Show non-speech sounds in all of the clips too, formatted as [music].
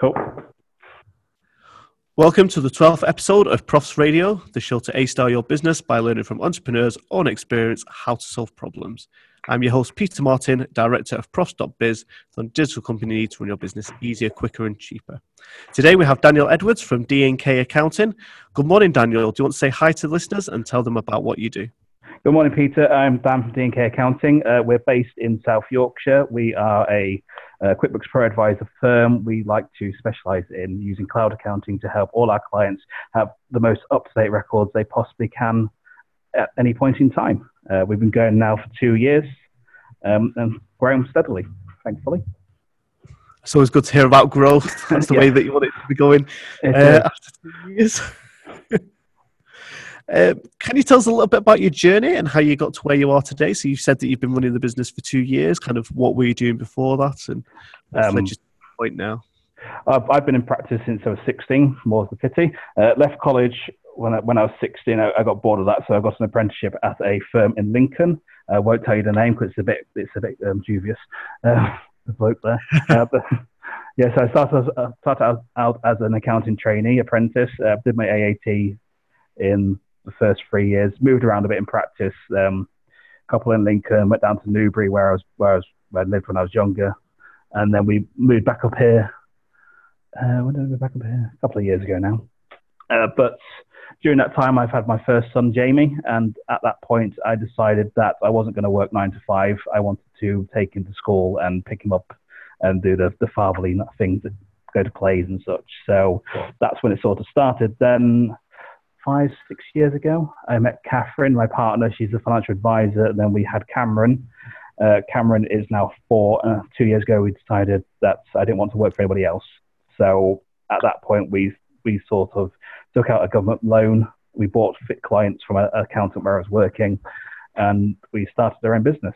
Cool. Welcome to the 12th episode of Profs Radio, the show to A-star your business by learning from entrepreneurs on experience how to solve problems. I'm your host, Peter Martin, Director of Profs.biz, the digital company needs to run your business easier, quicker and cheaper. Today we have Daniel Edwards from D&K Accounting. Good morning, Daniel. Do you want to say hi to the listeners and tell them about what you do? Good morning, Peter. I'm Dan from D&K Accounting. Uh, we're based in South Yorkshire. We are a uh, QuickBooks Pro Advisor firm. We like to specialize in using cloud accounting to help all our clients have the most up to date records they possibly can at any point in time. Uh, we've been going now for two years um, and growing steadily, thankfully. It's always good to hear about growth. [laughs] That's the yeah. way that you want it to be going uh, after two years. [laughs] Um, can you tell us a little bit about your journey and how you got to where you are today? So you said that you've been running the business for two years. Kind of what were you doing before that, and um, led you to point now? I've, I've, been in practice since I was 16. More the pity. Uh, left college when I, when I was 16. I, I, got bored of that, so I got an apprenticeship at a firm in Lincoln. I won't tell you the name because it's a bit it's a bit um, dubious. Uh, [laughs] the bloke there. [laughs] Uh, but, yeah, so I started, uh, started out, out, as an accounting trainee apprentice. Uh, did my AAT in the first three years. Moved around a bit in practice. Um, a couple in Lincoln, went down to Newbury where I was where I, was, where I lived when I was younger, and then we moved back up here. Uh, when did we back up here? A couple of years ago now. Uh, but during that time, I've had my first son, Jamie, and at that point, I decided that I wasn't going to work nine to five. I wanted to take him to school and pick him up and do the the fatherly things that go to plays and such. So that's when it sort of started. Then five, six years ago. I met Catherine, my partner. She's a financial advisor. And then we had Cameron. Uh, Cameron is now four. Uh, two years ago, we decided that I didn't want to work for anybody else. So at that point, we we sort of took out a government loan. We bought fit clients from an accountant where I was working, and we started our own business,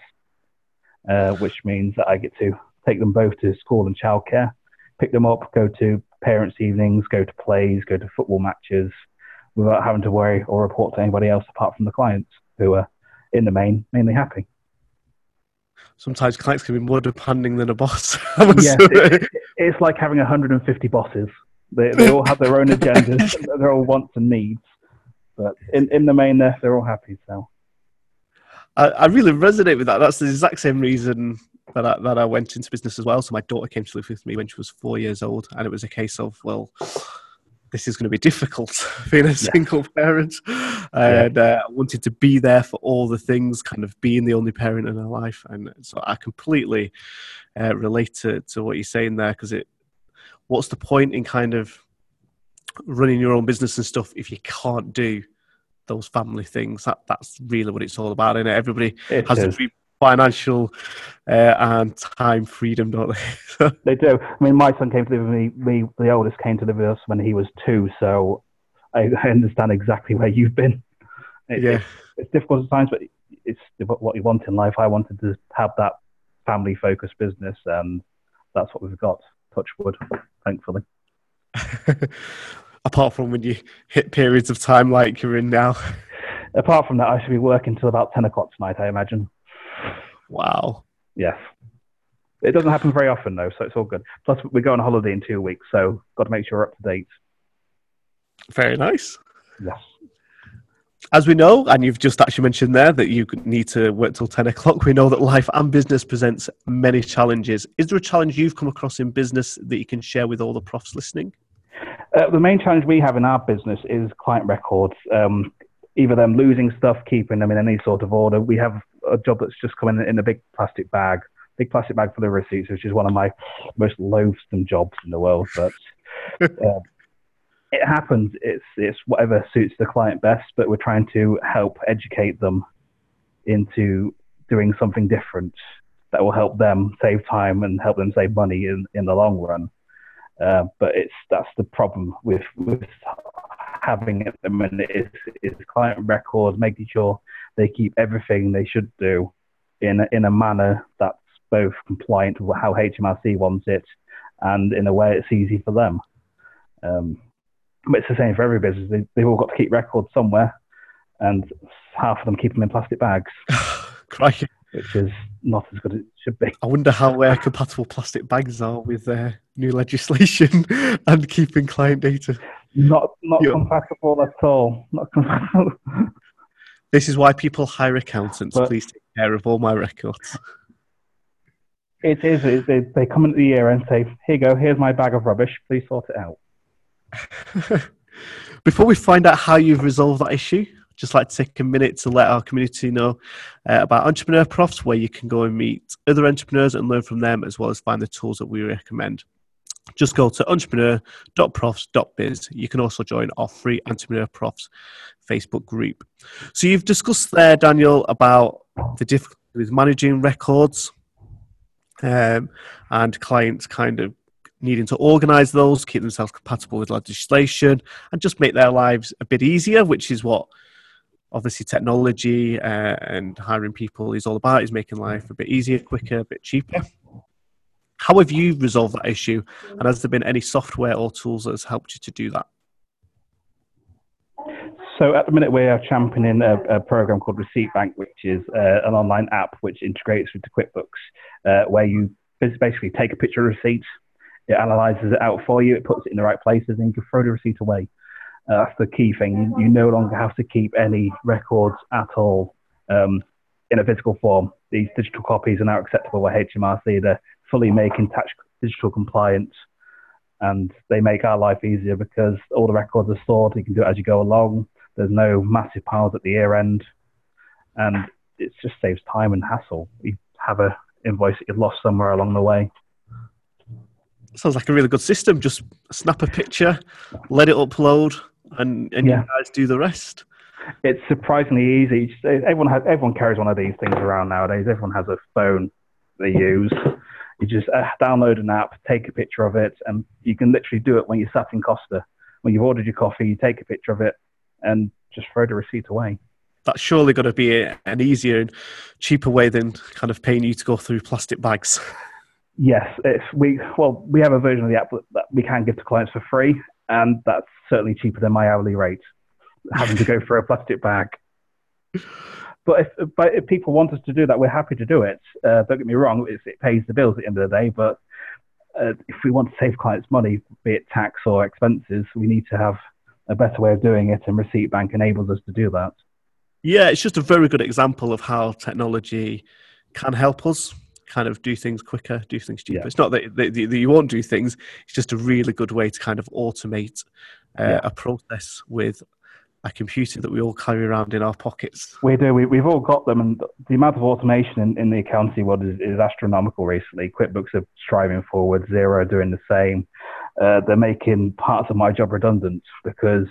uh, which means that I get to take them both to school and childcare, pick them up, go to parents' evenings, go to plays, go to football matches, without having to worry or report to anybody else apart from the clients who are in the main mainly happy. Sometimes clients can be more demanding than a boss. [laughs] yes, it, it's like having 150 bosses. They, they all have their own agendas, [laughs] their own wants and needs. But in, in the main, they're, they're all happy. So I, I really resonate with that. That's the exact same reason that I, that I went into business as well. So my daughter came to live with me when she was four years old, and it was a case of well, this is going to be difficult [laughs] being a yeah. single parent. And uh, I wanted to be there for all the things kind of being the only parent in her life. And so I completely uh, relate to, to what you're saying there because it what's the point in kind of running your own business and stuff if you can't do those family things? That that's really what it's all about and everybody it has is. a financial uh, and time freedom, don't they? [laughs] they do. I mean, my son came to live with me, me, the oldest came to live with us when he was two, so I, [laughs] I understand exactly where you've been. It, yeah. It's, it's, difficult at times, but it's what you want in life. I wanted to have that family focused business, and that's what we've got. Touch wood, thankfully. [laughs] Apart from when you hit periods of time like you're in now. Apart from that, I should be working till about 10 o'clock tonight, I imagine. Wow. Yes. It doesn't happen very often though, so it's all good. Plus, we go on holiday in two weeks, so got to make sure we're up to date. Very nice. Yes. As we know, and you've just actually mentioned there that you need to work till 10 o'clock, we know that life and business presents many challenges. Is there a challenge you've come across in business that you can share with all the profs listening? Uh, the main challenge we have in our business is client records. Um, either them losing stuff, keeping them in any sort of order. We have a job that's just come in in a big plastic bag, big plastic bag for the receipts, which is one of my most loathsome jobs in the world. But [laughs] uh, it happens. It's it's whatever suits the client best. But we're trying to help educate them into doing something different that will help them save time and help them save money in, in the long run. Uh, but it's that's the problem with with having at the minute is, is client records, making sure they keep everything they should do in a, in a manner that's both compliant with how HMRC wants it and in a way it's easy for them. Um, but it's the same for every business. They, they've all got to keep records somewhere, and half of them keep them in plastic bags. [laughs] Crikey. which is not as good as it should be. I wonder how uh, compatible plastic bags are with uh, new legislation [laughs] and keeping client data. Not not yeah. compatible at all. Not compatible. [laughs] This is why people hire accountants. But Please take care of all my records. It is. It, they, they come into the year and say, "Here you go. Here's my bag of rubbish. Please sort it out." [laughs] Before we find out how you've resolved that issue, I'd just like to take a minute to let our community know uh, about Entrepreneur Profs, where you can go and meet other entrepreneurs and learn from them, as well as find the tools that we recommend. Just go to entrepreneur.profs.biz. You can also join our free Entrepreneur Profs Facebook group. So you've discussed there, Daniel, about the difficulty with managing records um, and clients kind of needing to organize those, keep themselves compatible with legislation, and just make their lives a bit easier, which is what obviously technology uh, and hiring people is all about, is making life a bit easier, quicker, a bit cheaper. How have you resolved that issue? And has there been any software or tools that has helped you to do that? So at the minute, we are championing a, a program called Receipt Bank, which is uh, an online app which integrates with the QuickBooks, uh, where you basically take a picture of receipts, it analyzes it out for you, it puts it in the right places, and you can throw the receipt away. Uh, that's the key thing. You, you, no longer have to keep any records at all um, in a physical form. These digital copies are now acceptable by HMRC. They're fully making tax digital compliant and they make our life easier because all the records are stored. You can do it as you go along. There's no massive piles at the year end, and it just saves time and hassle. You have a invoice that you've lost somewhere along the way. Sounds like a really good system. Just snap a picture, let it upload, and, and yeah. you guys do the rest. It's surprisingly easy. Everyone has everyone carries one of these things around nowadays. Everyone has a phone they use. You just uh, download an app, take a picture of it, and you can literally do it when you're sat in Costa. When you've ordered your coffee, you take a picture of it, and just throw the receipt away. That's surely going to be a, an easier and cheaper way than kind of paying you to go through plastic bags. [laughs] Yes, it's we well we have a version of the app that we can give to clients for free, and that's certainly cheaper than my hourly rate, having to go for a plastic bag. [laughs] But if but if people want us to do that, we're happy to do it. Uh, don't get me wrong; it pays the bills at the end of the day. But uh, if we want to save clients money, be it tax or expenses, we need to have a better way of doing it, and Receipt Bank enables us to do that. Yeah, it's just a very good example of how technology can help us kind of do things quicker, do things cheaper. Yeah. It's not that, that, that, you won't do things; it's just a really good way to kind of automate uh, yeah. a process with a computer that we all carry around in our pockets. We do. We, have all got them, and the amount of automation in, in the accounting world is, is, astronomical recently. QuickBooks are striving forward, Xero doing the same uh, they're making parts of my job redundant because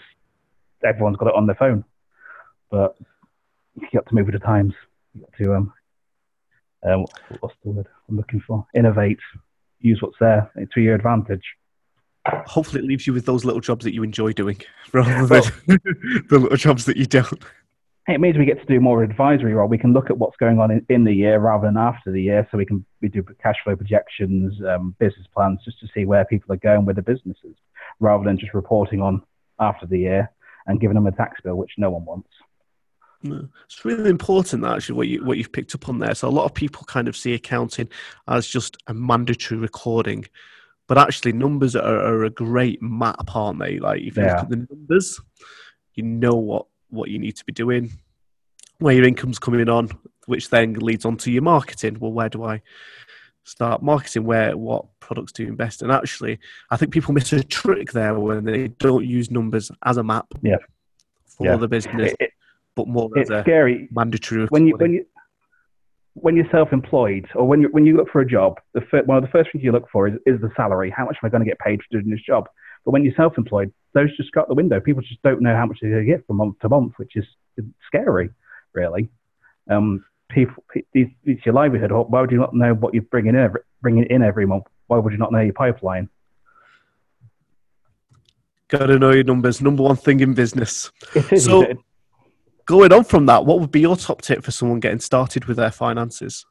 everyone's got it on their phone. But you got to move with the times. You got to um, um, what's the word I'm looking for? Innovate. Use what's there to your advantage. Hopefully, it leaves you with those little jobs that you enjoy doing, [laughs] rather than [laughs] the little jobs that you don't it means we get to do more advisory role. We can look at what's going on in, in the year rather than after the year. So we can we do cash flow projections, um, business plans, just to see where people are going with the businesses, rather than just reporting on after the year and giving them a tax bill, which no one wants. No. It's really important actually what you what you've picked up on there. So a lot of people kind of see accounting as just a mandatory recording, but actually numbers are, are a great map, aren't they? Like if you yeah. look at the numbers, you know what what you need to be doing, where your income's coming on, which then leads on to your marketing. Well, where do I start marketing? Where what products do you invest? And actually, I think people miss a trick there when they don't use numbers as a map yeah. for yeah. the business, it, but more it's as a scary. mandatory. When you when you when you're self-employed or when you when you look for a job, the fir- one of the first things you look for is, is the salary. How much am I going to get paid for doing this job? But when you're self-employed, those just go out the window. People just don't know how much they're going to get from month to month, which is scary, really. Um, people, it's, it's your livelihood. Why would you not know what you're bringing in every, bringing in every month? Why would you not know your pipeline? Got to know your numbers. Number one thing in business. so, going on from that, what would be your top tip for someone getting started with their finances?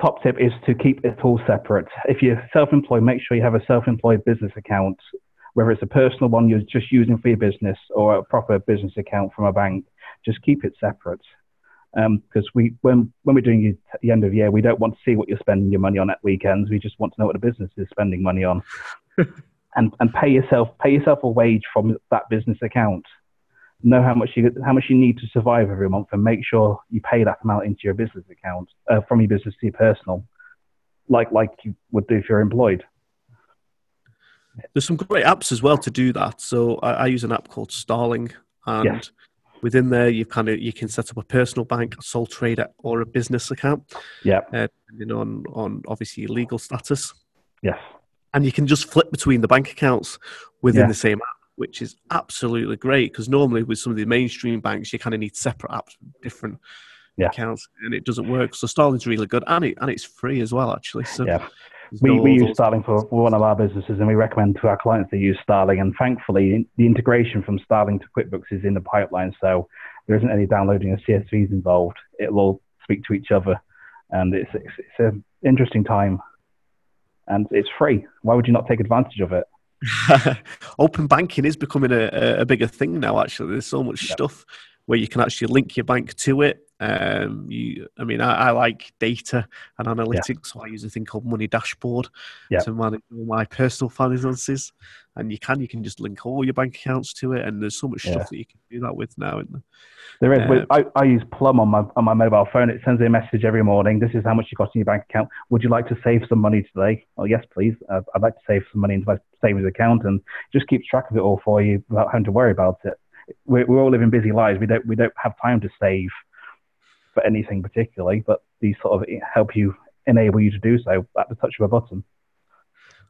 Top tip is to keep it all separate. If you're self-employed, make sure you have a self-employed business account whether it's a personal one you're just using for your business or a proper business account from a bank, just keep it separate. because um, we when when we're doing at the end of the year, we don't want to see what you're spending your money on at weekends. We just want to know what the business is spending money on, [laughs] and and pay yourself pay yourself a wage from that business account. Know how much you how much you need to survive every month, and make sure you pay that amount into your business account uh, from your business to your personal, like like you would do if you're employed. There's some great apps as well to do that. So I, I use an app called Starling, and yes within there you kind of you can set up a personal bank a sole trader or a business account yeah uh, depending on on obviously your legal status yes and you can just flip between the bank accounts within yeah. the same app which is absolutely great because normally with some of the mainstream banks you kind of need separate apps different yeah. accounts and it doesn't work so starling's really good and it and it's free as well actually so yeah we, we use Starling for one of our businesses and we recommend to our clients to use Starling. And thankfully, the integration from Starling to QuickBooks is in the pipeline. So there isn't any downloading of CSVs involved. It'll all speak to each other. And it's, it's, it's an interesting time. And it's free. Why would you not take advantage of it? [laughs] Open banking is becoming a, a bigger thing now, actually. There's so much yep. stuff where you can actually link your bank to it um, you, I mean, I, I, like data and analytics, yeah. so I use a thing called Money Dashboard yeah. to manage all my personal finances. And you can, you can just link all your bank accounts to it, and there's so much yeah. stuff that you can do that with now. There? there is. Um, I, I use Plum on my on my mobile phone. It sends me a message every morning. This is how much you got in your bank account. Would you like to save some money today? Oh yes, please. I'd, I'd like to save some money into my savings account, and just keeps track of it all for you without having to worry about it. We're, we're all living busy lives. We don't we don't have time to save for anything particularly, but these sort of help you enable you to do so at the touch of a button.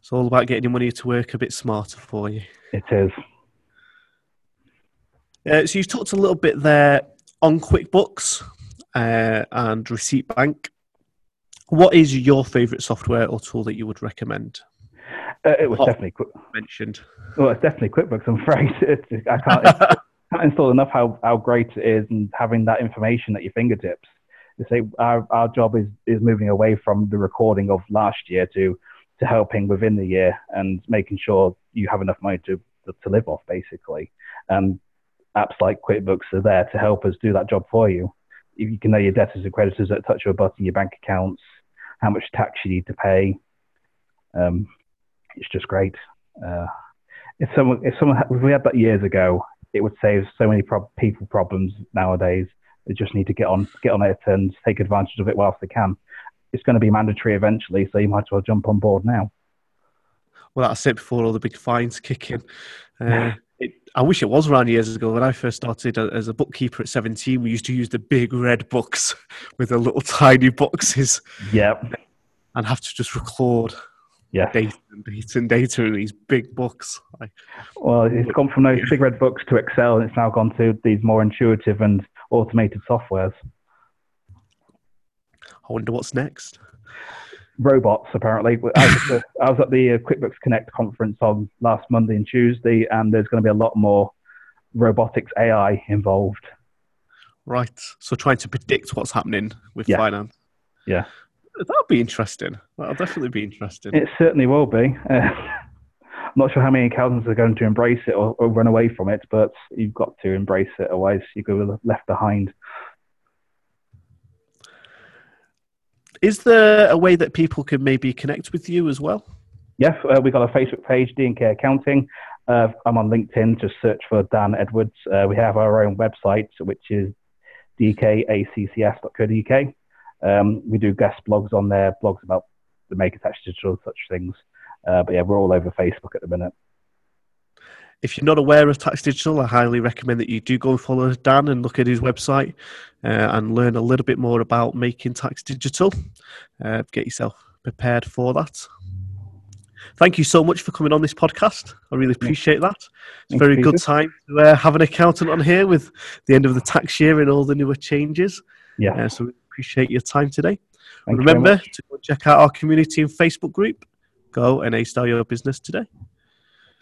It's all about getting your money to work a bit smarter for you. It is. Uh, so you've talked a little bit there on QuickBooks uh, and Receipt Bank. What is your favourite software or tool that you would recommend? Uh, it was definitely quick. mentioned. Well, it's definitely QuickBooks. I'm [laughs] afraid it's, I can't. [laughs] can't install enough how, how great it is and having that information at your fingertips. They say our, our job is, is moving away from the recording of last year to, to helping within the year and making sure you have enough money to, to, live off, basically. And apps like QuickBooks are there to help us do that job for you. You can know your debtors and creditors at touch of a button, your bank accounts, how much tax you need to pay. Um, it's just great. Uh, if someone, if someone, if we had that years ago, it would save so many pro- people problems nowadays. They just need to get on get on it and take advantage of it whilst they can. It's going to be mandatory eventually, so you might as well jump on board now. Well, that's it before all the big fines kick in. Uh, it, I wish it was around years ago when I first started as a bookkeeper at 17. We used to use the big red books [laughs] with the little tiny boxes. Yep. And have to just record yeah. data and data and data in these big books. well, it's gone from those big red books to Excel, and it's now gone to these more intuitive and automated softwares. I wonder what's next. Robots, apparently. [laughs] I was, I was at the uh, QuickBooks Connect conference on last Monday and Tuesday, and there's going to be a lot more robotics AI involved. Right. So trying to predict what's happening with yeah. finance. Yeah. That'll be interesting. That'll definitely be interesting. It certainly will be. Uh, [laughs] I'm not sure how many accountants are going to embrace it or, or, run away from it, but you've got to embrace it, otherwise you go left behind. Is there a way that people can maybe connect with you as well? Yes, uh, we've got a Facebook page, D&K Accounting. Uh, I'm on LinkedIn. Just search for Dan Edwards. Uh, we have our own website, which is dkaccs.co.uk. Um, we do guest blogs on there, blogs about the Make Tax Digital, such things. Uh, but yeah, we're all over Facebook at the minute. If you're not aware of Tax Digital, I highly recommend that you do go and follow Dan and look at his website uh, and learn a little bit more about making tax digital. Uh, get yourself prepared for that. Thank you so much for coming on this podcast. I really appreciate that. It's a very good time to uh, have an accountant on here with the end of the tax year and all the newer changes. Yeah. Uh, so appreciate your time today. Thank Remember to check out our community and Facebook group. Go and A Star Your Business today.